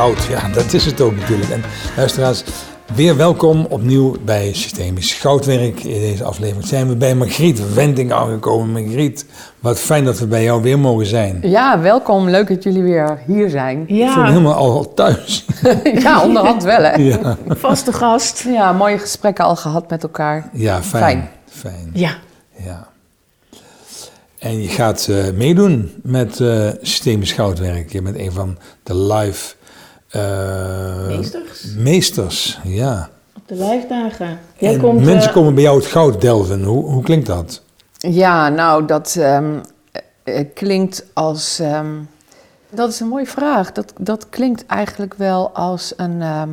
Ja, goud. Ja, dat is het ook natuurlijk. En luisteraars, weer welkom opnieuw bij Systemisch Goudwerk. In deze aflevering zijn we bij Margriet Wending aangekomen. Margriet, wat fijn dat we bij jou weer mogen zijn. Ja, welkom. Leuk dat jullie weer hier zijn. Ik voel me Ja, helemaal al thuis. ja, onderhand wel hè. Ja, vaste gast. Ja, mooie gesprekken al gehad met elkaar. ja fijn. Fijn. Ja, Ja. En je gaat eh, meedoen met eh Systemisch Goudwerk. Je bent een van de live... eh, meesters. Meesters, ja. Op de lijfdagen. Jij En komt, mensen eh, komen bij jou het goud delven. Hoe, hoe klinkt dat? Ja, nou, dat ehm, eh, klinkt als. ehm, dat is een mooie vraag. Dat, dat klinkt eigenlijk wel als een, ehm,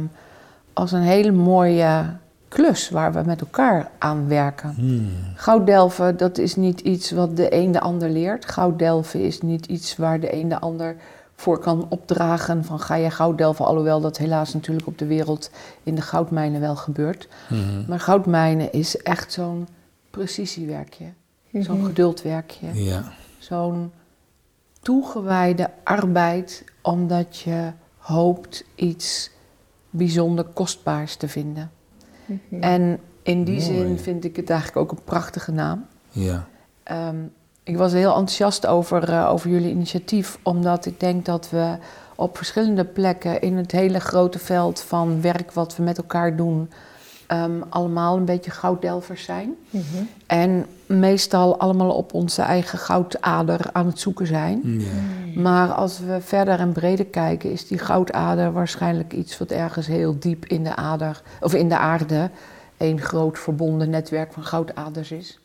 als een hele mooie klus waar we met elkaar aan werken. Hmm. Gouddelven, dat is niet iets wat de een de ander leert. Gouddelven is niet iets waar de een de ander voor kan opdragen van ga je gouddelven, alhoewel dat helaas natuurlijk op de wereld in de goudmijnen wel gebeurt. Mhm. Maar goudmijnen is echt zo'n precisiewerkje, zo'n geduldwerkje, Ja. zo'n toegewijde arbeid omdat je hoopt iets bijzonder kostbaars te vinden. En in die Mooi. zin vind ik het eigenlijk ook een prachtige naam. Ja. Ehm, ik was heel enthousiast over, eh, over jullie initiatief, omdat ik denk dat we op verschillende plekken in het hele grote veld van werk wat we met elkaar doen, ehm, allemaal een beetje gouddelvers zijn. mhm. En meestal allemaal op onze eigen goudader aan het zoeken zijn. ja. Maar als we verder en breder kijken, is die goudader waarschijnlijk iets wat ergens heel diep in de ader of in de aarde een groot verbonden netwerk van goudaders is.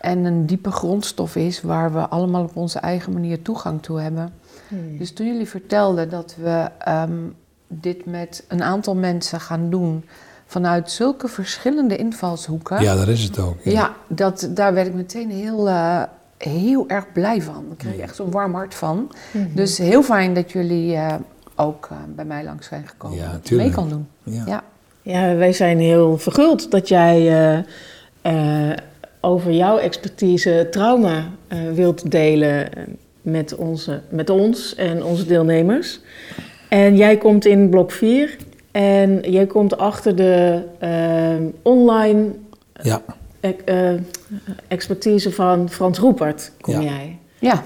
En een diepe grondstof is waar we allemaal op onze eigen manier toegang toe hebben. Hmm. Dus toen jullie vertelden dat we ehm, dit met een aantal mensen gaan doen vanuit zulke verschillende invalshoeken. ja, dat is het ook. Ja, dat, daar werd ik meteen heel, eh, heel erg blij van. Daar kreeg ik echt zo'n warm hart van. Mhm. Dus heel fijn dat jullie eh, ook eh, bij mij langs zijn gekomen. Ja, dat ik mee kan doen. Ja. Ja. Ja, wij zijn heel verguld dat jij eh, eh, over jouw expertise trauma eh, wilt delen eh, met, onze, met ons en onze deelnemers. En jij komt in blok 4 en jij komt achter de eh, online Ja. expertise van Frans Roepert, kom Ja. jij. ja,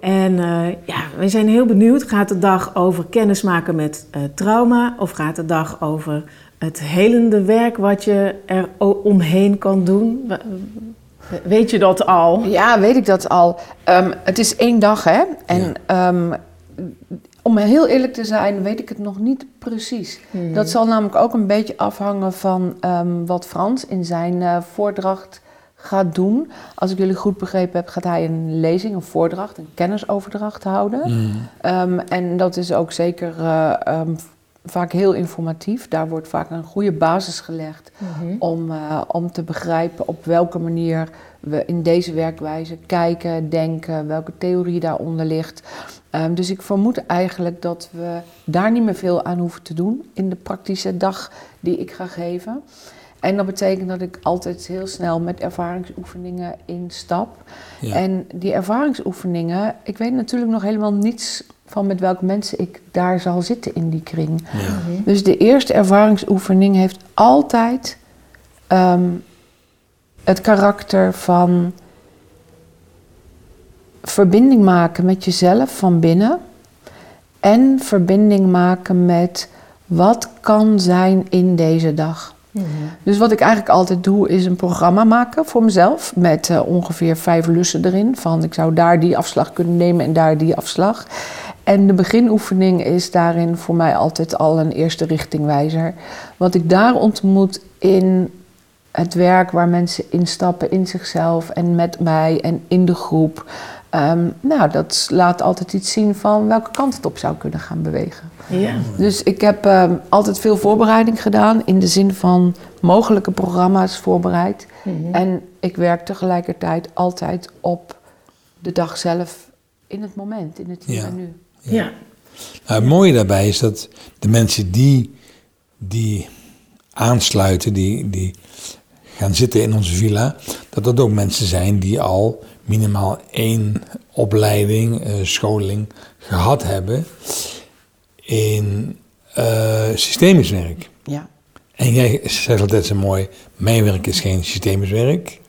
En eh, ja, we zijn heel benieuwd. Gaat de dag over kennismaken met eh, trauma? Of gaat de dag over het helende werk wat je er omheen kan doen? We- Weet je dat al? Ja, weet ik dat al. Ehm, het is één dag, hè? En Ja. ehm, om heel eerlijk te zijn, weet ik het nog niet precies. Hmm. Dat zal namelijk ook een beetje afhangen van ehm, wat Frans in zijn eh, voordracht gaat doen. Als ik jullie goed begrepen heb, gaat hij een lezing, een voordracht, een kennisoverdracht houden. Ehm, en dat is ook zeker eh, vaak heel informatief. Daar wordt vaak een goede basis gelegd Mhm. om, eh, om te begrijpen op welke manier we in deze werkwijze kijken, denken, welke theorie daaronder ligt. Ehm, dus ik vermoed eigenlijk dat we daar niet meer veel aan hoeven te doen in de praktische dag die ik ga geven. En dat betekent dat ik altijd heel snel met ervaringsoefeningen instap. Ja. En die ervaringsoefeningen, ik weet natuurlijk nog helemaal niets van met welke mensen ik daar zal zitten in die kring. Ja. Dus de eerste ervaringsoefening heeft altijd ehm, het karakter van verbinding maken met jezelf van binnen en verbinding maken met wat kan zijn in deze dag. Dus wat ik eigenlijk altijd doe, is een programma maken voor mezelf. Met eh, ongeveer vijf lussen erin. Van ik zou daar die afslag kunnen nemen en daar die afslag. En de beginoefening is daarin voor mij altijd al een eerste richtingwijzer. Wat ik daar ontmoet in het werk waar mensen instappen in zichzelf en met mij en in de groep. ehm, nou, dat laat altijd iets zien van welke kant het op zou kunnen gaan bewegen. Ja. Dus ik heb ehm, altijd veel voorbereiding gedaan in de zin van mogelijke programma's voorbereid. Mhm. En ik werk tegelijkertijd altijd op de dag zelf in het moment, in het hier Ja. en nu. Ja. Nou, het mooie daarbij is dat de mensen die, die aansluiten, die, die gaan zitten in onze villa, dat dat ook mensen zijn die al minimaal één opleiding, eh, scholing gehad hebben in uh, systemisch werk. Ja. En jij zegt altijd zo mooi, mijn werk is geen systemisch werk.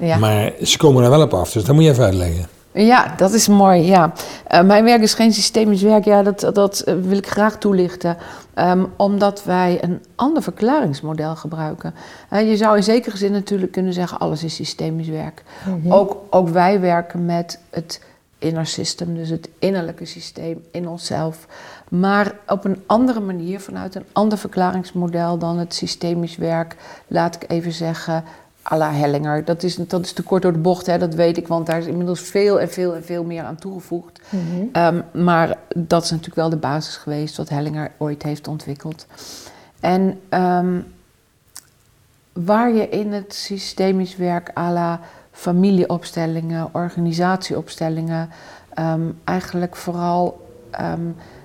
Ja. Maar ze komen er wel op af, dus dat moet je even uitleggen. Ja, dat is mooi. Ja. Uh, mijn werk is geen systemisch werk. Ja, dat, dat uh, wil ik graag toelichten. Um, omdat wij een ander verklaringsmodel gebruiken. Uh, je zou in zekere zin natuurlijk kunnen zeggen: alles is systemisch werk. Mm -hmm. ook, ook wij werken met het inner system, dus het innerlijke systeem in onszelf. Maar op een andere manier, vanuit een ander verklaringsmodel dan het systemisch werk, laat ik even zeggen, à la Hellinger. Dat is, dat is te kort door de bocht, hè, dat weet ik, want daar is inmiddels veel en veel en veel meer aan toegevoegd. Mm -hmm. um, maar dat is natuurlijk wel de basis geweest wat Hellinger ooit heeft ontwikkeld. En um, waar je in het systemisch werk à la familieopstellingen, organisatieopstellingen, um, eigenlijk vooral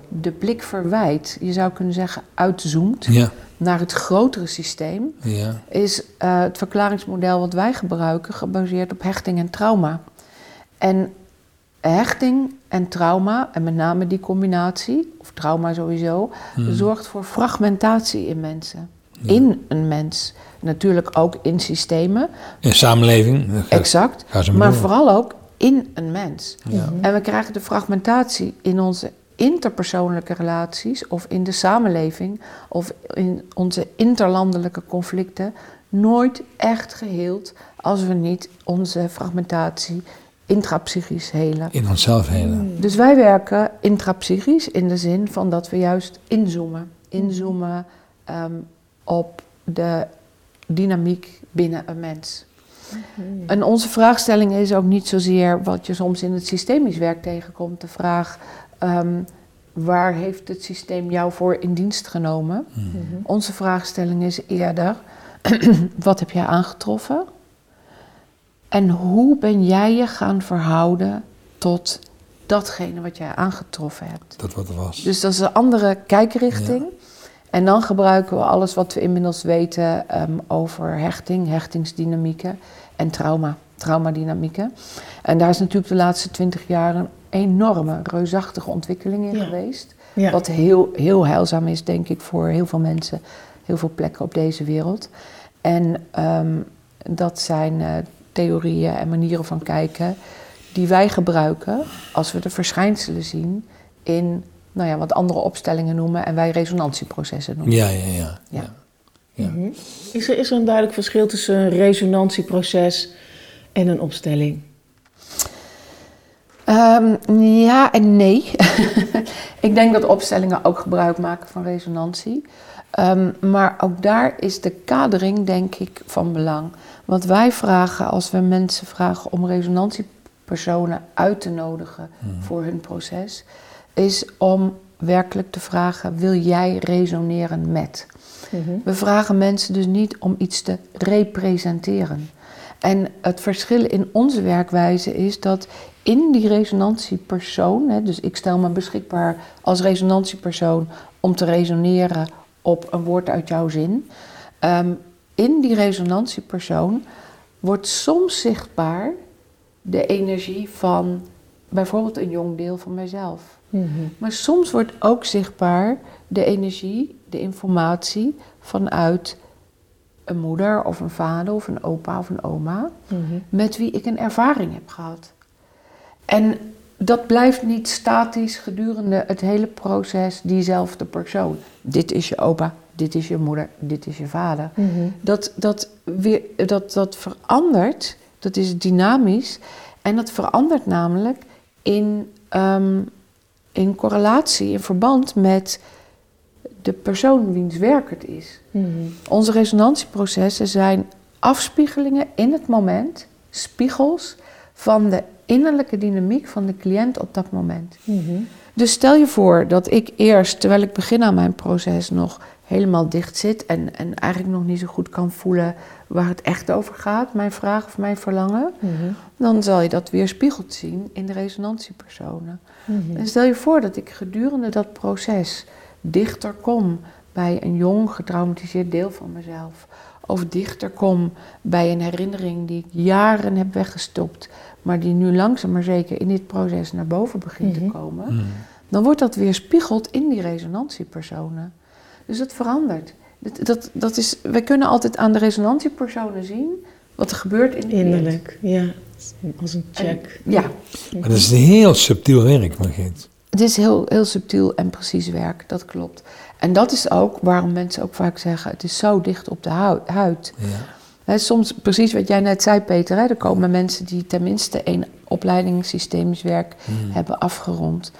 de blik verwijt, je zou kunnen zeggen uitzoomt. Ja naar het grotere systeem, ja. is uh, het verklaringsmodel wat wij gebruiken gebaseerd op hechting en trauma. En hechting en trauma, en met name die combinatie, of trauma sowieso, Hmm. zorgt voor fragmentatie in mensen. In een mens. Natuurlijk ook in systemen, In samenleving. exact. Maar door. vooral ook in een mens. Ja. En we krijgen de fragmentatie in onze interpersoonlijke relaties of in de samenleving of in onze interlandelijke conflicten nooit echt geheeld als we niet onze fragmentatie intrapsychisch helen. In onszelf helen. Dus wij werken intrapsychisch in de zin van dat we juist inzoomen. Inzoomen ehm, op de dynamiek binnen een mens. En onze vraagstelling is ook niet zozeer wat je soms in het systemisch werk tegenkomt. De vraag, ehm, waar heeft het systeem jou voor in dienst genomen? Onze vraagstelling is eerder, wat heb jij aangetroffen? En hoe ben jij je gaan verhouden tot datgene wat jij aangetroffen hebt? Dat wat er was. Dus dat is een andere kijkrichting. En dan gebruiken we alles wat we inmiddels weten ehm, over hechting, hechtingsdynamieken en trauma, traumadynamieken. En daar is natuurlijk de laatste twintig jaar een enorme, reusachtige ontwikkeling in Ja. geweest. Ja. Wat heel, heel heilzaam is, denk ik, voor heel veel mensen, heel veel plekken op deze wereld. En ehm, dat zijn eh, theorieën en manieren van kijken die wij gebruiken als we de verschijnselen zien in nou ja, wat andere opstellingen noemen en wij resonantieprocessen noemen. Ja, ja, ja. Ja. ja. Mhm. Is, er, is er een duidelijk verschil tussen een resonantieproces en een opstelling? Ehm, ja en nee. ik denk dat opstellingen ook gebruik maken van resonantie. Ehm, maar ook daar is de kadering, denk ik, van belang. Wat wij vragen als we mensen vragen om resonantiepersonen uit te nodigen voor hun proces, is om werkelijk te vragen: wil jij resoneren met? We vragen mensen dus niet om iets te representeren. En het verschil in onze werkwijze is dat in die resonantiepersoon, hè, dus ik stel me beschikbaar als resonantiepersoon om te resoneren op een woord uit jouw zin. Ehm, in die resonantiepersoon wordt soms zichtbaar de energie van bijvoorbeeld een jong deel van mijzelf. Maar soms wordt ook zichtbaar de energie, de informatie vanuit een moeder of een vader of een opa of een oma met wie ik een ervaring heb gehad. En dat blijft niet statisch gedurende het hele proces diezelfde persoon. Dit is je opa, dit is je moeder, dit is je vader. Dat, dat, weer, dat, dat verandert, dat is dynamisch. En dat verandert namelijk in, ehm, in correlatie, in verband met de persoon wiens werk het is. Onze resonantieprocessen zijn afspiegelingen in het moment, spiegels van de innerlijke dynamiek van de cliënt op dat moment. Dus stel je voor dat ik eerst, terwijl ik begin aan mijn proces, nog helemaal dicht zit en, en eigenlijk nog niet zo goed kan voelen waar het echt over gaat, mijn vraag of mijn verlangen, dan zal je dat weerspiegeld zien in de resonantiepersonen. En stel je voor dat ik gedurende dat proces dichter kom bij een jong getraumatiseerd deel van mezelf. Of dichter kom bij een herinnering die ik jaren heb weggestopt, maar die nu langzaam maar zeker in dit proces naar boven begint te komen. dan wordt dat weer spiegeld in die resonantiepersonen. Dus het verandert. Dat, dat, dat is, wij kunnen altijd aan de resonantiepersonen zien wat er gebeurt in de Innerlijk, ja. Als een check. En, ja. Maar dat is een heel subtiel werk, Margriet. Het is heel, heel subtiel en precies werk, dat klopt. En dat is ook waarom mensen ook vaak zeggen: het is zo dicht op de huid. Ja. soms, precies wat jij net zei, Peter, hè, er komen mensen die tenminste één opleiding systemisch werk Hmm. hebben afgerond.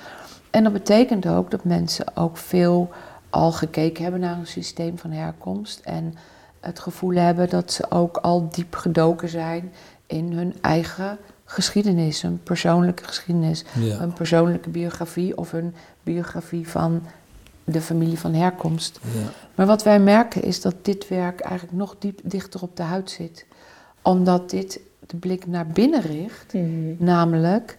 En dat betekent ook dat mensen ook veel al gekeken hebben naar een systeem van herkomst. En het gevoel hebben dat ze ook al diep gedoken zijn in hun eigen geschiedenis, hun persoonlijke geschiedenis, Ja. hun persoonlijke biografie of hun biografie van de familie van herkomst. Ja. Maar wat wij merken is dat dit werk eigenlijk nog diep dichter op de huid zit. Omdat dit de blik naar binnen richt, Mhm. namelijk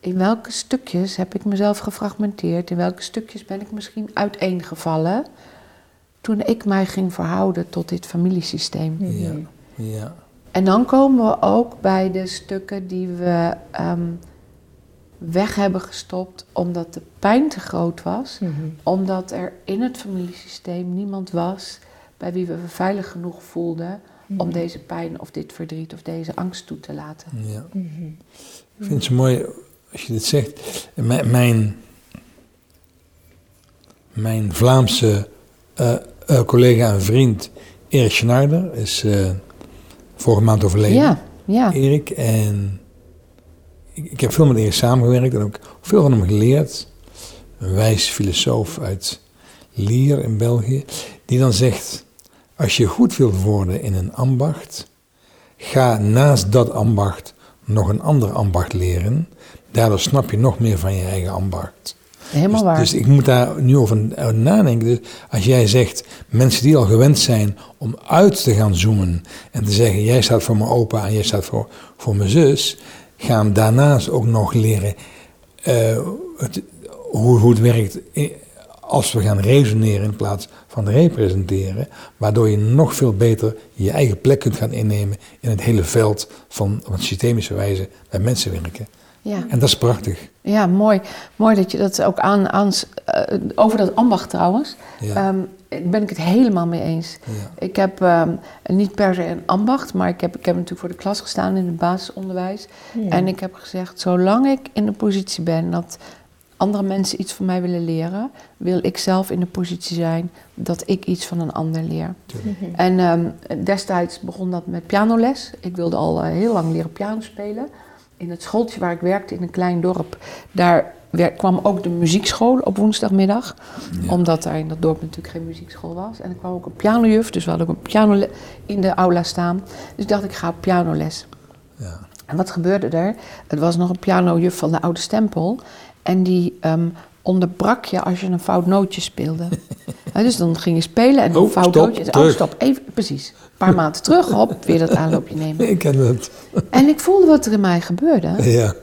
in welke stukjes heb ik mezelf gefragmenteerd, in welke stukjes ben ik misschien uiteengevallen toen ik mij ging verhouden tot dit familiesysteem. Ja. Ja. En dan komen we ook bij de stukken die we ehm, weg hebben gestopt omdat de pijn te groot was. Mhm. Omdat er in het familiesysteem niemand was bij wie we veilig genoeg voelden om deze pijn of dit verdriet of deze angst toe te laten. Ja. Mhm. Ik vind het zo mooi als je dit zegt. Mijn, mijn, mijn Vlaamse eh, eh, collega en vriend Erik Schneider is eh, vorige maand overleden. Ja, ja. Erik. En ik, heb veel met Erik samengewerkt en ook veel van hem geleerd. Een wijs filosoof uit Lier in België. Die dan zegt, als je goed wilt worden in een ambacht, ga naast dat ambacht nog een ander ambacht leren. Daardoor snap je nog meer van je eigen ambacht. Helemaal dus, waar. dus ik moet daar nu over over nadenken. Dus als jij zegt, mensen die al gewend zijn om uit te gaan zoomen en te zeggen, jij staat voor mijn opa en jij staat voor, voor mijn zus, gaan daarnaast ook nog leren eh, hoe, hoe het werkt als we gaan resoneren in plaats van representeren, waardoor je nog veel beter je eigen plek kunt gaan innemen in het hele veld van systemische wijze bij mensen werken. Ja. En dat is prachtig. Ja, mooi. Mooi dat je dat ook aan... aan eh, over dat ambacht trouwens, Ja. ehm, ben ik het helemaal mee eens. Ja. Ik heb ehm, niet per se een ambacht, maar ik heb, ik heb natuurlijk voor de klas gestaan in het basisonderwijs. En ik heb gezegd, zolang ik in de positie ben dat andere mensen iets van mij willen leren, wil ik zelf in de positie zijn dat ik iets van een ander leer. En ehm, destijds begon dat met pianoles. Ik wilde al eh, heel lang leren piano spelen. In het schooltje waar ik werkte in een klein dorp, daar kwam ook de muziekschool op woensdagmiddag. Ja. Omdat daar in dat dorp natuurlijk geen muziekschool was. En er kwam ook een pianojuf, dus we hadden ook een piano in de aula staan. Dus ik dacht, ik ga op pianoles. Ja. En wat gebeurde er? Het was nog een pianojuf van de oude stempel. En die ehm, onderbrak je als je een fout nootje speelde. Dus dan ging je spelen en een Oh, fout stop. Oh, stop, even, precies. Een paar maanden terug, hop, weer dat aanloopje nemen. Ik ken dat. En ik voelde wat er in mij gebeurde. Ja.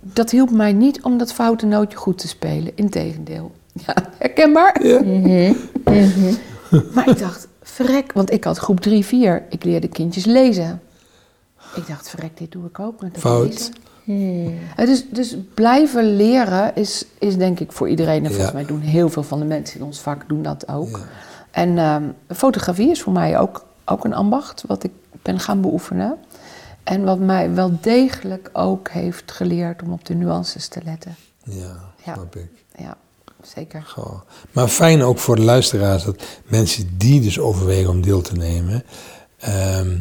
Dat hielp mij niet om dat foute nootje goed te spelen. Integendeel. Ja, herkenbaar? Ja. Maar ik dacht, verrek, want ik had groep 3, 4. Ik leerde kindjes lezen. Ik dacht, verrek, dit doe ik ook met het Fout. lezen. Dus, dus blijven leren is, is denk ik voor iedereen. En volgens mij doen heel veel van de mensen in ons vak doen dat ook. Ja. En ehm, fotografie is voor mij ook, ook een ambacht wat ik ben gaan beoefenen. En wat mij wel degelijk ook heeft geleerd om op de nuances te letten. Ja, Ja. snap ik. Ja, zeker. Goh. Maar fijn ook voor de luisteraars dat mensen die dus overwegen om deel te nemen. ehm,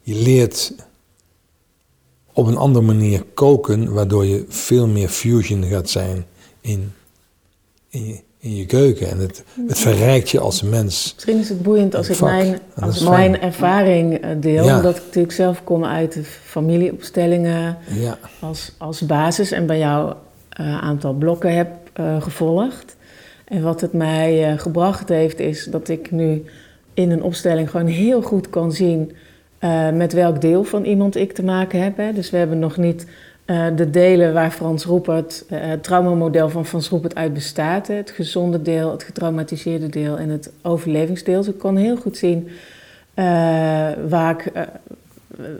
je leert op een andere manier koken, waardoor je veel meer fusion gaat zijn in, in, je, in je keuken. En het, het verrijkt je als mens. Misschien is het boeiend als ik mijn, als mijn fijn. ervaring eh, deel. Ja. Omdat ik natuurlijk zelf kom uit de familieopstellingen Ja, als, als basis en bij jou een aantal blokken heb eh, gevolgd. En wat het mij eh, gebracht heeft, is dat ik nu in een opstelling gewoon heel goed kan zien eh, met welk deel van iemand ik te maken heb. Hè. Dus we hebben nog niet eh, de delen waar Frans Roepert, eh, het traumamodel van Frans Roepert uit bestaat. Hè. Het gezonde deel, het getraumatiseerde deel en het overlevingsdeel. Dus ik kan heel goed zien waar ik,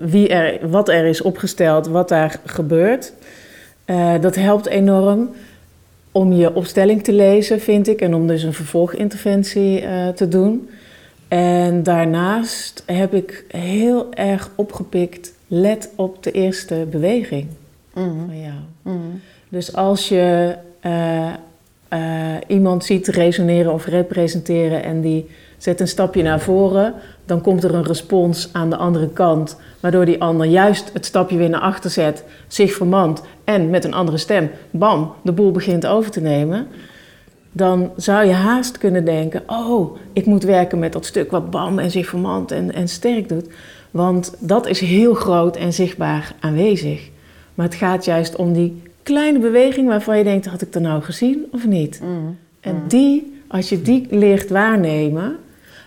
wie er, wat er is opgesteld, wat daar gebeurt. Dat helpt enorm om je opstelling te lezen, vind ik, en om dus een vervolginterventie uh, te doen. En daarnaast heb ik heel erg opgepikt, let op de eerste beweging Mhm. van jou. Mhm. Dus als je eh, eh, iemand ziet resoneren of representeren en die zet een stapje naar voren, dan komt er een respons aan de andere kant, waardoor die ander juist het stapje weer naar achter zet, zich vermant en met een andere stem, bam, de boel begint over te nemen. Dan zou je haast kunnen denken: Oh, ik moet werken met dat stuk wat bam en zich en, en sterk doet. Want dat is heel groot en zichtbaar aanwezig. Maar het gaat juist om die kleine beweging waarvan je denkt: had ik dat nou gezien of niet? Mhm. En die, als je die leert waarnemen,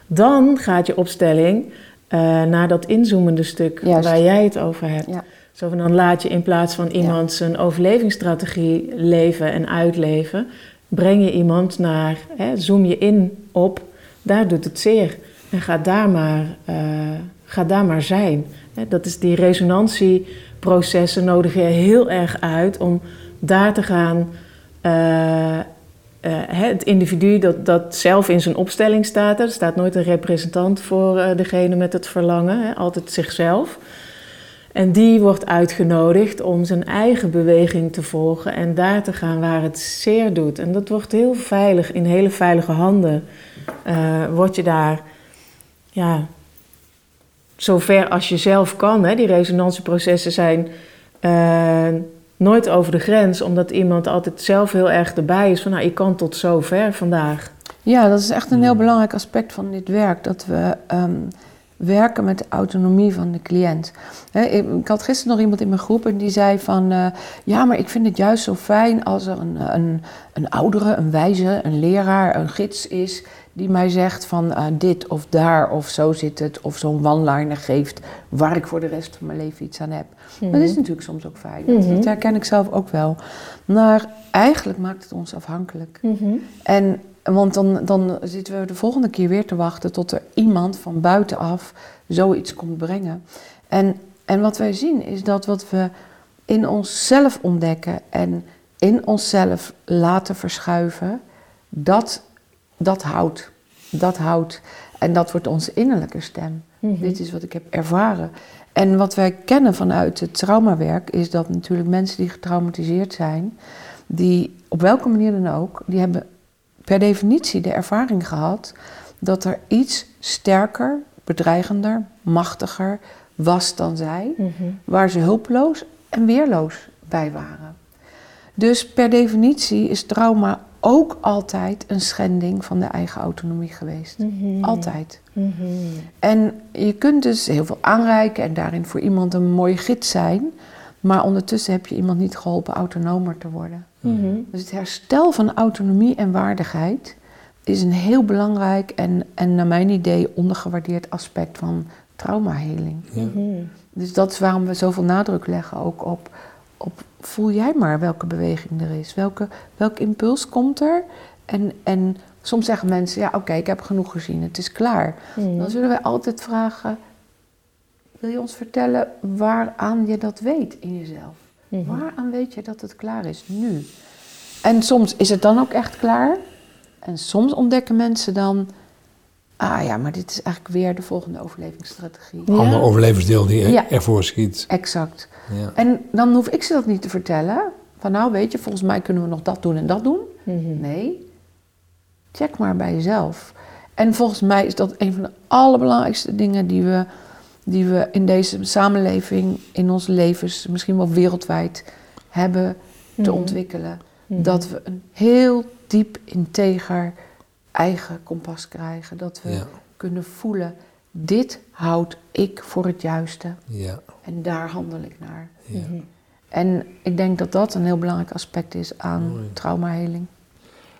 dan gaat je opstelling eh, naar dat inzoomende stuk Juist. waar jij het over hebt. Ja. Zo van dan laat je in plaats van iemand zijn overlevingsstrategie leven en uitleven, breng je iemand naar, hè, zoom je in op, daar doet het zeer. En ga daar maar, eh, ga daar maar zijn. Dat is die resonantieprocessen nodig je heel erg uit om daar te gaan. eh, eh, het individu dat, dat zelf in zijn opstelling staat, er staat nooit een representant voor degene met het verlangen, altijd zichzelf. En die wordt uitgenodigd om zijn eigen beweging te volgen en daar te gaan waar het zeer doet. En dat wordt heel veilig, in hele veilige handen. eh word je daar, ja, zover als je zelf kan. Hè. Die resonantieprocessen zijn eh, nooit over de grens, omdat iemand altijd zelf heel erg erbij is van, nou, ik kan tot zover vandaag. Ja, dat is echt een heel belangrijk aspect van dit werk. Dat we ehm, werken met de autonomie van de cliënt. Ik, had gisteren nog iemand in mijn groep en die zei van... eh, ja, maar ik vind het juist zo fijn als er een, een, een oudere, een wijze, een leraar, een gids is... die mij zegt van eh, dit of daar of zo zit het... of zo'n one-liner geeft waar ik voor de rest van mijn leven iets aan heb. Dat is natuurlijk soms ook fijn. Dat, Mhm. dat herken ik zelf ook wel. Maar eigenlijk maakt het ons afhankelijk. En, want dan, dan zitten we de volgende keer weer te wachten tot er iemand van buitenaf zoiets komt brengen. En, en wat wij zien is dat wat we in onszelf ontdekken en in onszelf laten verschuiven, dat, dat houdt. Dat houdt. En dat wordt onze innerlijke stem. Dit is wat ik heb ervaren. En wat wij kennen vanuit het traumawerk is dat natuurlijk mensen die getraumatiseerd zijn, die op welke manier dan ook, die hebben per definitie de ervaring gehad dat er iets sterker, bedreigender, machtiger was dan zij, waar ze hulpeloos en weerloos bij waren. Dus per definitie is trauma ook altijd een schending van de eigen autonomie geweest. Altijd. En je kunt dus heel veel aanreiken en daarin voor iemand een mooie gids zijn, maar ondertussen heb je iemand niet geholpen autonomer te worden. Dus het herstel van autonomie en waardigheid is een heel belangrijk en, en naar mijn idee ondergewaardeerd aspect van traumaheling. Ja. Dus dat is waarom we zoveel nadruk leggen ook op, op voel jij maar welke beweging er is. Welke, welk impuls komt er? En, en soms zeggen mensen, ja oké, ik heb genoeg gezien, het is klaar. Dan zullen wij altijd vragen, wil je ons vertellen waaraan je dat weet in jezelf? Waaraan weet je dat het klaar is nu? En soms is het dan ook echt klaar. En soms ontdekken mensen dan, ah ja, maar dit is eigenlijk weer de volgende overlevingsstrategie. Ja. Ander overlevensdeel die er- Ja. ervoor schiet. Exact. Ja. En dan hoef ik ze dat niet te vertellen. Van nou, weet je, volgens mij kunnen we nog dat doen en dat doen. Nee, check maar bij jezelf. En volgens mij is dat een van de allerbelangrijkste dingen die we, die we in deze samenleving, in onze levens, misschien wel wereldwijd, hebben te ontwikkelen. Dat we een heel diep, integer eigen kompas krijgen. Dat we Ja. kunnen voelen, dit houd ik voor het juiste. Ja. En daar handel ik naar. Ja. En ik denk dat dat een heel belangrijk aspect is aan Mooi. traumaheling.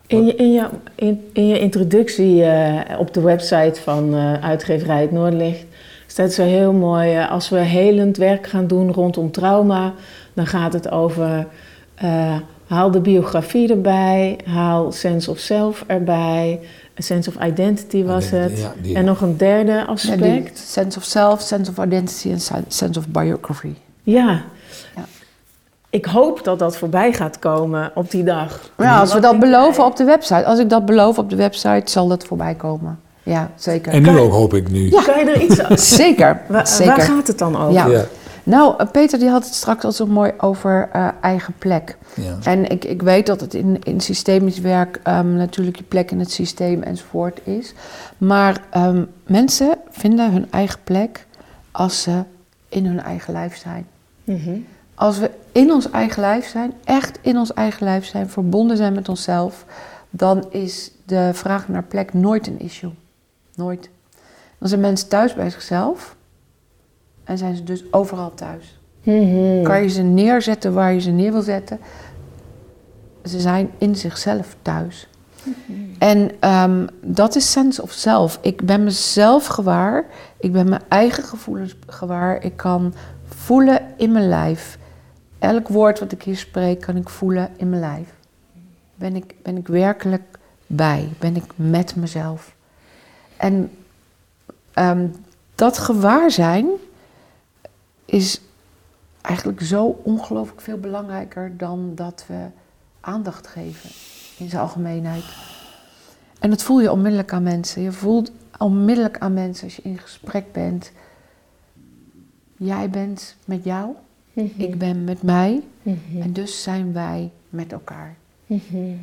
In je, in, je, in, in je introductie eh, op de website van eh, uitgeverij Het Noordlicht staat zo heel mooi, eh, als we helend werk gaan doen rondom trauma, dan gaat het over eh, haal de biografie erbij, haal sense of self erbij, sense of identity was Identity, het. ja, die- en nog een derde Ja, die ik hoop dat dat voorbij gaat komen op die dag. Ja, als we dat beloven op de website, als ik dat beloof op de website, zal dat voorbij komen. Ja, zeker. En nu ook, hoop ik nu. Ja. Kan je er iets aan? Zeker, Waar, zeker. waar gaat het dan over? Ja. Ja. Nou, eh, Peter die had het straks al zo mooi over eh, eigen plek. Ja. En ik, ik weet dat het in, in systemisch werk ehm, natuurlijk je plek in het systeem enzovoort is. Maar ehm, mensen vinden hun eigen plek als ze in hun eigen lijf zijn. Mhm. Als we in ons eigen lijf zijn, echt in ons eigen lijf zijn, verbonden zijn met onszelf, dan is de vraag naar plek nooit een issue. Nooit. Dan zijn mensen thuis bij zichzelf en zijn ze dus overal thuis. Mhm. Kan je ze neerzetten waar je ze neer wil zetten? Ze zijn in zichzelf thuis. En ehm, dat is sense of self. Ik ben mezelf gewaar. Ik ben mijn eigen gevoelens gewaar. Ik kan voelen in mijn lijf. Elk woord wat ik hier spreek, kan ik voelen in mijn lijf. Ben ik, ben ik werkelijk bij? Ben ik met mezelf? En ehm, dat gewaarzijn is eigenlijk zo ongelooflijk veel belangrijker dan dat we aandacht geven in zijn algemeenheid. En dat voel je onmiddellijk aan mensen. Je voelt onmiddellijk aan mensen als je in gesprek bent. Jij bent met jou, Mhm. ik ben met mij Mhm. en dus zijn wij met elkaar. Mhm.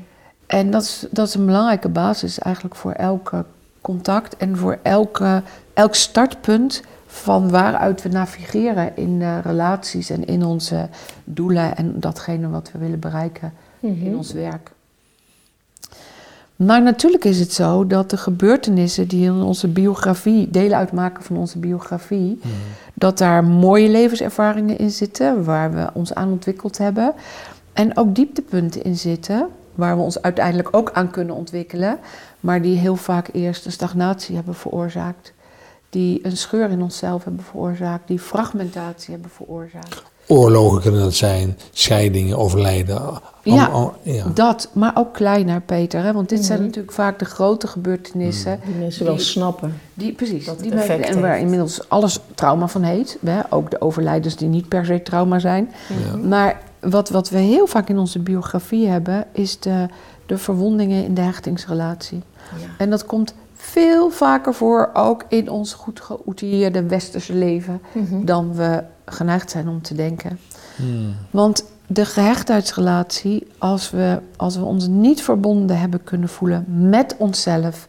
En dat is, dat is een belangrijke basis eigenlijk voor elke contact en voor elke, elk startpunt van waaruit we navigeren in eh, relaties en in onze doelen en datgene wat we willen bereiken Mhm. in ons werk. Maar natuurlijk is het zo dat de gebeurtenissen die in onze biografie deel uitmaken van onze biografie, dat daar mooie levenservaringen in zitten waar we ons aan ontwikkeld hebben. En ook dieptepunten in zitten waar we ons uiteindelijk ook aan kunnen ontwikkelen, maar die heel vaak eerst een stagnatie hebben veroorzaakt. Die een scheur in onszelf hebben veroorzaakt, die fragmentatie hebben veroorzaakt. Oorlogen kunnen dat zijn, scheidingen, overlijden. Al- Ja. al- ja. Dat, maar ook kleiner, Peter. Hè? Want dit zijn Mhm. natuurlijk vaak de grote gebeurtenissen. Die mensen wel snappen. Die, precies, Dat het die mensen, en waar heeft. inmiddels alles trauma van heet. Hè? Ook de overlijdens die niet per se trauma zijn. Ja. Maar wat, wat we heel vaak in onze biografie hebben, is de, de verwondingen in de hechtingsrelatie. Ja. En dat komt veel vaker voor, ook in ons goed geoutilleerde westerse leven, Mhm. dan we geneigd zijn om te denken. Hmm. Want de gehechtheidsrelatie, als we, als we ons niet verbonden hebben kunnen voelen met onszelf,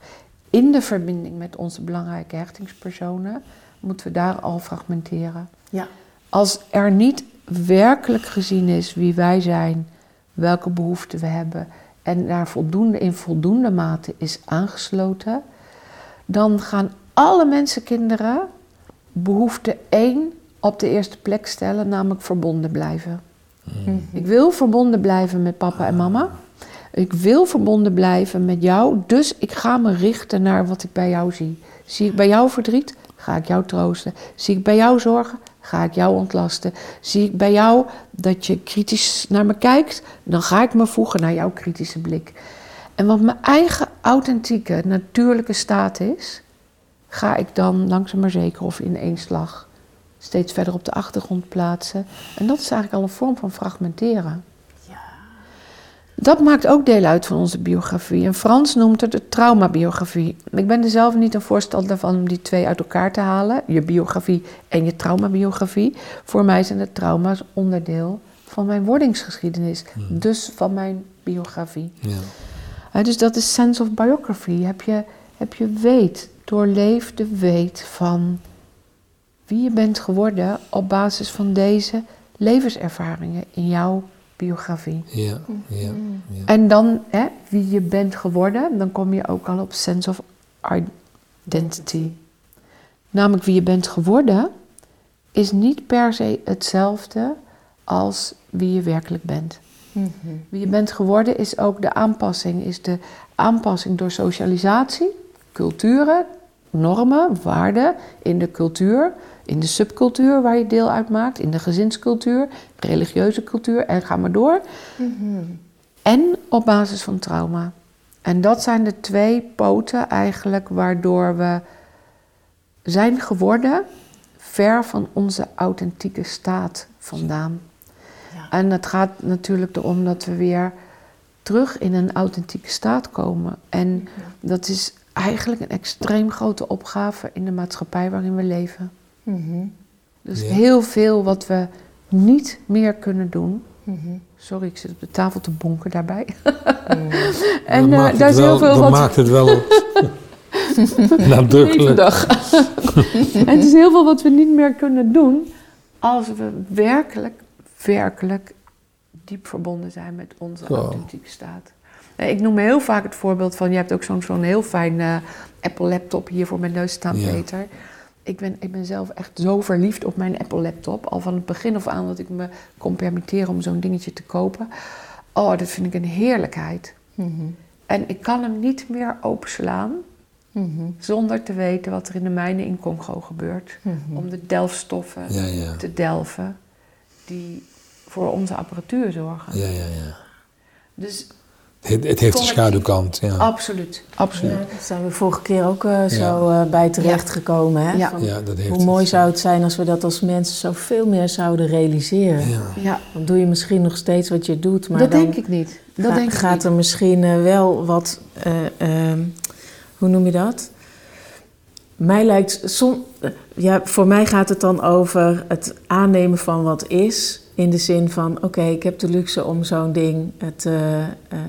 in de verbinding met onze belangrijke hechtingspersonen, moeten we daar al fragmenteren. Ja. Als er niet werkelijk gezien is wie wij zijn, welke behoeften we hebben en daar voldoende, in voldoende mate is aangesloten, dan gaan alle mensenkinderen behoefte één op de eerste plek stellen, namelijk verbonden blijven. Mhm. Ik wil verbonden blijven met papa en mama. Ik wil verbonden blijven met jou, dus ik ga me richten naar wat ik bij jou zie. Zie ik bij jou verdriet, ga ik jou troosten. Zie ik bij jou zorgen, ga ik jou ontlasten. Zie ik bij jou dat je kritisch naar me kijkt, dan ga ik me voegen naar jouw kritische blik. En wat mijn eigen authentieke, natuurlijke staat is, ga ik dan langzaam maar zeker of in één slag steeds verder op de achtergrond plaatsen. En dat is eigenlijk al een vorm van fragmenteren. Dat maakt ook deel uit van onze biografie. En Frans noemt het de traumabiografie. Ik ben er zelf niet een voorstander van om die twee uit elkaar te halen. Je biografie en je traumabiografie. Voor mij zijn de trauma's onderdeel van mijn wordingsgeschiedenis. Dus van mijn biografie. Ja. Dus dat is sense of biography. Heb je, heb je weet, doorleefde weet van wie je bent geworden op basis van deze levenservaringen in jouw biografie. Ja. Ja. Ja. En dan hè, wie je bent geworden, dan kom je ook al op sense of identity. Namelijk wie je bent geworden is niet per se hetzelfde als wie je werkelijk bent. Mhm. Wie je bent geworden is ook de aanpassing. Is de aanpassing door socialisatie, culturen, normen, waarden in de cultuur, in de subcultuur waar je deel uitmaakt, in de gezinscultuur, religieuze cultuur en ga maar door. Mhm. En op basis van trauma. En dat zijn de twee poten eigenlijk waardoor we zijn geworden ver van onze authentieke staat vandaan. Ja. En het gaat natuurlijk erom dat we weer terug in een authentieke staat komen. En dat is eigenlijk een extreem grote opgave in de maatschappij waarin we leven. Mhm. Dus Ja. heel veel wat we niet meer kunnen doen. Mhm. Sorry, ik zit op de tafel te bonken daarbij. En eh, maakt daar is heel veel dat wat maakt het wel nadrukkelijk. Evendag. het is heel veel wat we niet meer kunnen doen als we werkelijk, werkelijk diep verbonden zijn met onze Wow. authentieke staat. Eh, Ik noem heel vaak het voorbeeld van, je hebt ook zo'n zo'n heel fijn eh, Apple laptop hier voor mijn neus staan, Ja. Ik ben, ik ben zelf echt zo verliefd op mijn Apple laptop. Al van het begin af aan dat ik me kon permitteren om zo'n dingetje te kopen. Oh, dat vind ik een heerlijkheid. Mhm. En ik kan hem niet meer openslaan Mhm. zonder te weten wat er in de mijnen in Congo gebeurt. Mhm. Om de delfstoffen Ja, ja. te delven die voor onze apparatuur zorgen. Ja, ja, ja. Dus Het, het heeft een schaduwkant. Ja. absoluut, absoluut. Ja, daar zijn we vorige keer ook eh, zo eh, bij terecht gekomen. Hè? Ja. Van, ja, dat heeft hoe mooi het. zou het zijn als we dat als mensen zoveel meer zouden realiseren. Ja. Ja, Dan doe je misschien nog steeds wat je doet, maar dat dan denk ik niet. Dat ga- denk ik gaat niet. er misschien eh, wel wat, eh, ehm, hoe noem je dat? Mij lijkt, som, ja, voor mij gaat het dan over het aannemen van wat is. In de zin van, oké, ik heb de luxe om zo'n ding te... eh, eh,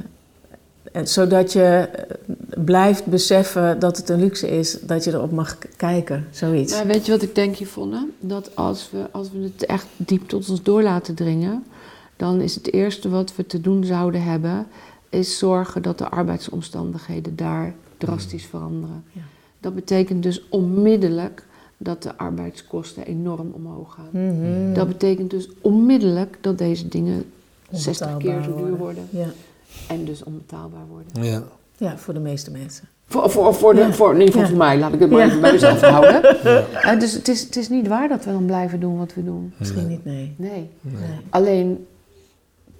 zodat je eh, blijft beseffen dat het een luxe is, dat je erop mag kijken, zoiets. Maar weet je wat ik denk, Yvonne? Dat als we, als we het echt diep tot ons door laten dringen... dan is het eerste wat we te doen zouden hebben... is zorgen dat de arbeidsomstandigheden daar drastisch veranderen. Ja. Dat betekent dus onmiddellijk dat de arbeidskosten enorm omhoog gaan. Mhm. Dat betekent dus onmiddellijk dat deze dingen 60 keer zo duur worden. Ja. En dus onbetaalbaar worden. Ja. ja, voor de meeste mensen. Voor, voor, voor, de, Ja. voor, in ieder geval Ja. voor mij, laat ik het maar Ja. even bij mezelf houden. Eh, dus het is, het is niet waar dat we dan blijven doen wat we doen. Misschien niet, nee. Nee. nee. Alleen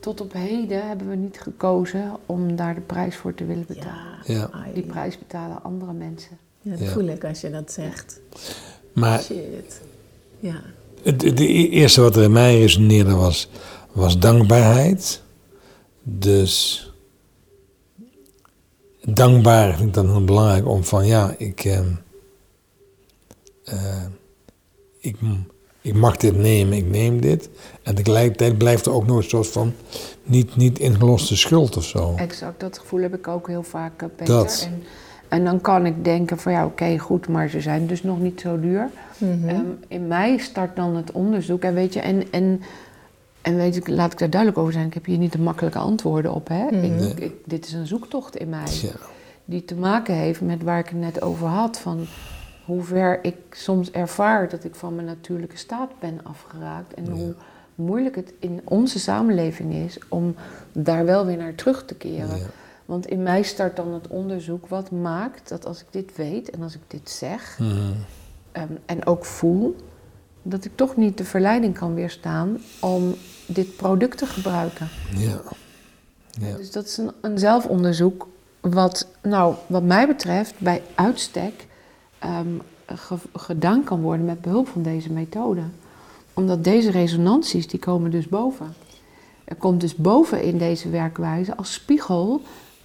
tot op heden hebben we niet gekozen om daar de prijs voor te willen betalen. Die prijs betalen andere mensen. Ja, dat Ja. voel ik als je dat zegt. Maar Shit. Ja. het, het eerste wat er in mij resoneerde was, was dankbaarheid. Dus dankbaar vind ik dan heel belangrijk om van ja, ik, ehm, eh, ik, ik mag dit nemen, ik neem dit. En tegelijkertijd blijft er ook nog een soort van niet, niet ingeloste schuld of zo. Exact, dat gevoel heb ik ook heel vaak, eh, Peter. Dat. En, en dan kan ik denken van ja, oké, goed, maar ze zijn dus nog niet zo duur. Mhm. Ehm, in mij start dan het onderzoek. En weet je, en, en, en weet je, laat ik daar duidelijk over zijn. Ik heb hier niet de makkelijke antwoorden op. Hè? Mhm. ik, ik, dit is een zoektocht in mij. Ja. Die te maken heeft met waar ik het net over had. Van hoe ver ik soms ervaar dat ik van mijn natuurlijke staat ben afgeraakt. En Ja. hoe moeilijk het in onze samenleving is om daar wel weer naar terug te keren. Ja. Want in mij start dan het onderzoek wat maakt dat als ik dit weet en als ik dit zeg Mhm. ehm, en ook voel, dat ik toch niet de verleiding kan weerstaan om dit product te gebruiken. Ja. Ja. Dus dat is een, een zelfonderzoek wat, nou, wat mij betreft, bij uitstek ge- gedaan kan worden met behulp van deze methode. Omdat deze resonanties, die komen dus boven. Er komt dus boven in deze werkwijze als spiegel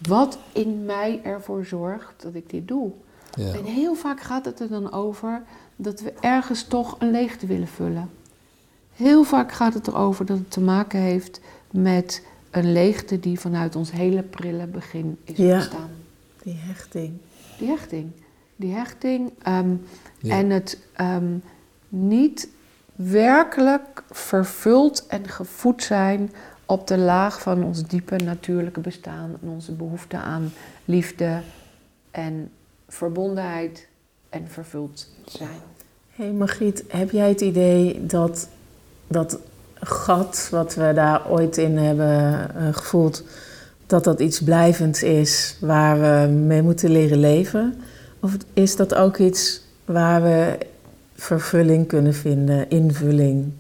wat in mij ervoor zorgt dat ik dit doe. Ja. En heel vaak gaat het er dan over dat we ergens toch een leegte willen vullen. Heel vaak gaat het erover dat het te maken heeft met een leegte die vanuit ons hele prille begin is Ja. ontstaan. Die hechting. Die hechting. Die hechting ehm, Ja. en het ehm, niet werkelijk vervuld en gevoed zijn op de laag van ons diepe natuurlijke bestaan en onze behoefte aan liefde en verbondenheid en vervuld zijn. Hey Margriet, heb jij het idee dat dat gat wat we daar ooit in hebben eh, gevoeld, dat dat iets blijvends is waar we mee moeten leren leven? Of is dat ook iets waar we vervulling kunnen vinden, invulling?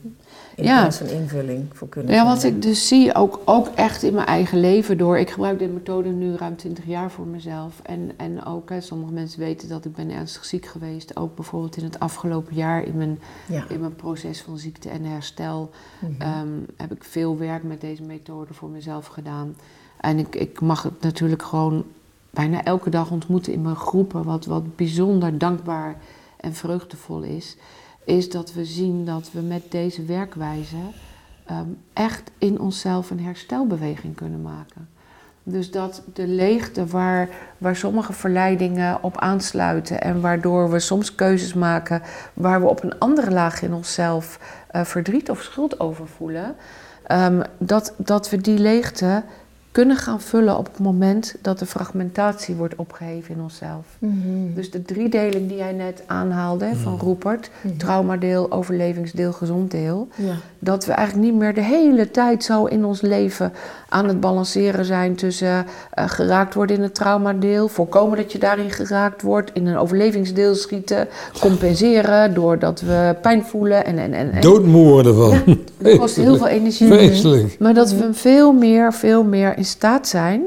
In Ja. plaats van invulling voor kunnen Ja, wat ik dus zie, ook, ook echt in mijn eigen leven door. Ik gebruik deze methode nu ruim 20 jaar voor mezelf. En, en ook, hè, sommige mensen weten dat ik ben ernstig ziek geweest. Ook bijvoorbeeld in het afgelopen jaar in mijn, Ja. in mijn proces van ziekte en herstel. Mhm. ehm, heb ik veel werk met deze methode voor mezelf gedaan. En ik, ik mag het natuurlijk gewoon bijna elke dag ontmoeten in mijn groepen. Wat, wat bijzonder dankbaar en vreugdevol is. Is dat we zien dat we met deze werkwijze ehm, echt in onszelf een herstelbeweging kunnen maken. Dus dat de leegte waar, waar sommige verleidingen op aansluiten en waardoor we soms keuzes maken waar we op een andere laag in onszelf eh, verdriet of schuld over voelen, ehm, dat, dat we die leegte kunnen gaan vullen op het moment dat de fragmentatie wordt opgeheven in onszelf. Mhm. Dus de driedeling die jij net aanhaalde van Mhm. Roepert, Mhm. traumadeel, overlevingsdeel, gezonddeel, Ja. dat we eigenlijk niet meer de hele tijd zo in ons leven aan het balanceren zijn tussen eh, geraakt worden in het traumadeel, voorkomen dat je daarin geraakt wordt, in een overlevingsdeel schieten, compenseren doordat we pijn voelen en en en. en. Doodmoe worden van. Ja, dat kost heel veel energie. Vreselijk. Maar dat we veel meer, veel meer in staat zijn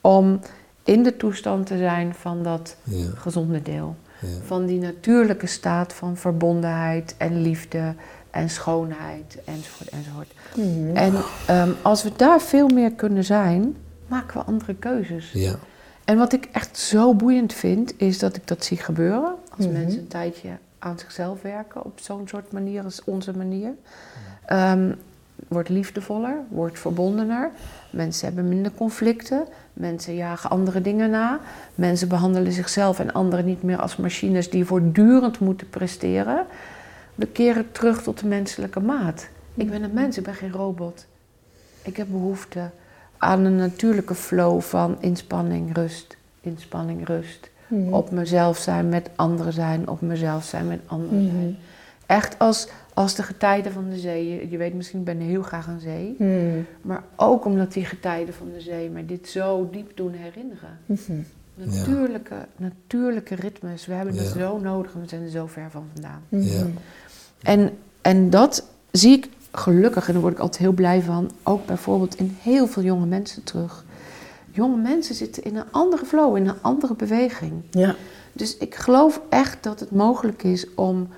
om in de toestand te zijn van dat Ja, gezonde deel. ja. Van die natuurlijke staat van verbondenheid en liefde en schoonheid enzovoort enzovoort. Mhm. En ehm, als we daar veel meer kunnen zijn, maken we andere keuzes. ja. En wat ik echt zo boeiend vind, is dat ik dat zie gebeuren. Als Mhm. mensen een tijdje aan zichzelf werken op zo'n soort manier als onze manier. Ehm, wordt liefdevoller, wordt verbondener. Mensen hebben minder conflicten. Mensen jagen andere dingen na. Mensen behandelen zichzelf en anderen niet meer als machines die voortdurend moeten presteren. We keren terug tot de menselijke maat. Ik ben een mens, ik ben geen robot. Ik heb behoefte aan een natuurlijke flow van inspanning, rust, inspanning, rust. Mhm. Op mezelf zijn met anderen zijn, op mezelf zijn met anderen Mhm. zijn. Echt als, als de getijden van de zee. Je, je weet misschien, ik ben heel graag aan zee. Mhm. Maar ook omdat die getijden van de zee mij dit zo diep doen herinneren. Mhm. Natuurlijke, natuurlijke ritmes. We hebben het Ja. zo nodig en we zijn er zo ver van vandaan. Mhm. Ja. En, en dat zie ik gelukkig, en daar word ik altijd heel blij van, ook bijvoorbeeld in heel veel jonge mensen terug. Jonge mensen zitten in een andere flow, in een andere beweging. Ja. Dus ik geloof echt dat het mogelijk is om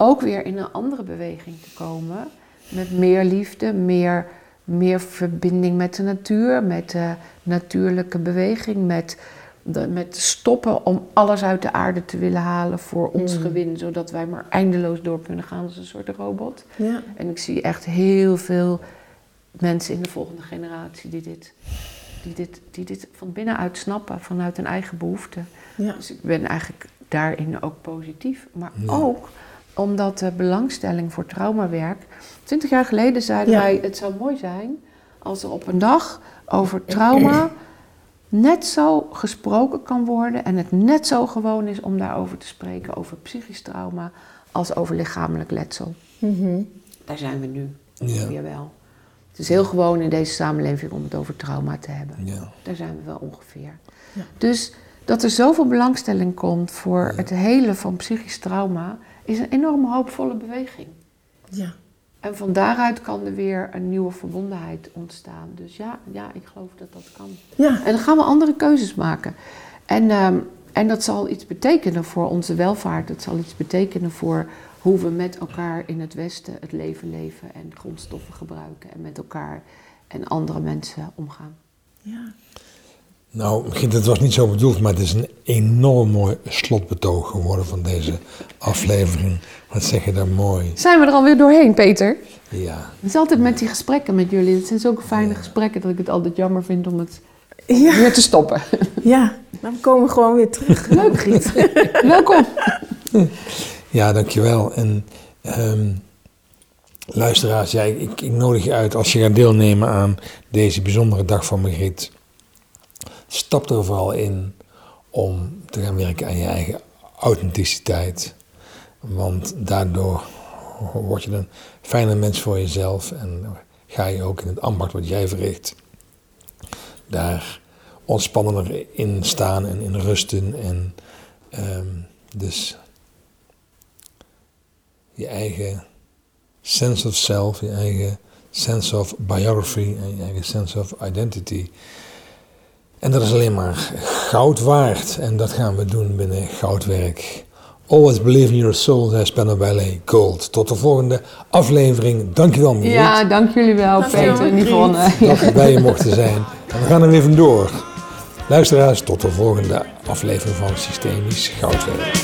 ook weer in een andere beweging te komen. Met meer liefde, meer, meer verbinding met de natuur, met de natuurlijke beweging, met, de, met stoppen om alles uit de aarde te willen halen voor ons Mm. gewin, zodat wij maar eindeloos door kunnen gaan als een soort robot. Ja. En ik zie echt heel veel mensen in de volgende generatie die dit, die dit, die dit van binnenuit snappen, vanuit hun eigen behoeften. Ja. Dus ik ben eigenlijk daarin ook positief. Maar Ja. ook omdat de belangstelling voor traumawerk. Twintig jaar geleden zeiden Ja. wij: het zou mooi zijn als er op een dag over trauma net zo gesproken kan worden. En het net zo gewoon is om daarover te spreken, over psychisch trauma, als over lichamelijk letsel. Mhm. Daar zijn we nu Ja. weer wel. Het is heel gewoon in deze samenleving om het over trauma te hebben. Ja. Daar zijn we wel ongeveer. Ja. Dus dat er zoveel belangstelling komt voor Ja. het helen van psychisch trauma, is een enorm hoopvolle beweging. Ja. En van daaruit kan er weer een nieuwe verbondenheid ontstaan. Dus ja, ja ik geloof dat dat kan. Ja. En dan gaan we andere keuzes maken. En, ehm, en dat zal iets betekenen voor onze welvaart. Dat zal iets betekenen voor hoe we met elkaar in het Westen het leven leven en grondstoffen gebruiken. En met elkaar en andere mensen omgaan. Ja. Nou, het was niet zo bedoeld, maar het is een enorm mooi slotbetoog geworden van deze aflevering. Wat zeg je daar mooi. Zijn we er alweer doorheen, Peter? Ja, Het is altijd met die gesprekken met jullie. Het zijn zulke fijne Ja. gesprekken dat ik het altijd jammer vind om het Ja. weer te stoppen. Ja. We komen gewoon weer terug. Leuk, Griet. Welkom. ja dankjewel. En ehm, luisteraars, ja, ik, ik nodig je uit als je gaat deelnemen aan deze bijzondere dag van Margriet. Stap er vooral in om te gaan werken aan je eigen authenticiteit. Want daardoor word je een fijner mens voor jezelf en ga je ook in het ambacht wat jij verricht. Daar ontspannender in staan en in rusten. En ehm, dus je eigen sense of self, je eigen sense of biography en je eigen sense of identity. En dat is alleen maar goud waard. En dat gaan we doen binnen Goudwerk. Always believe in your soul, zei Spanner Ballet Gold. Tot de volgende aflevering. Dankjewel, Mariet. Ja, dank jullie wel, Peter en. Yvonne. Dat we bij je mochten zijn. En we gaan er weer vandoor. Luisteraars, tot de volgende aflevering van Systemisch Goudwerk.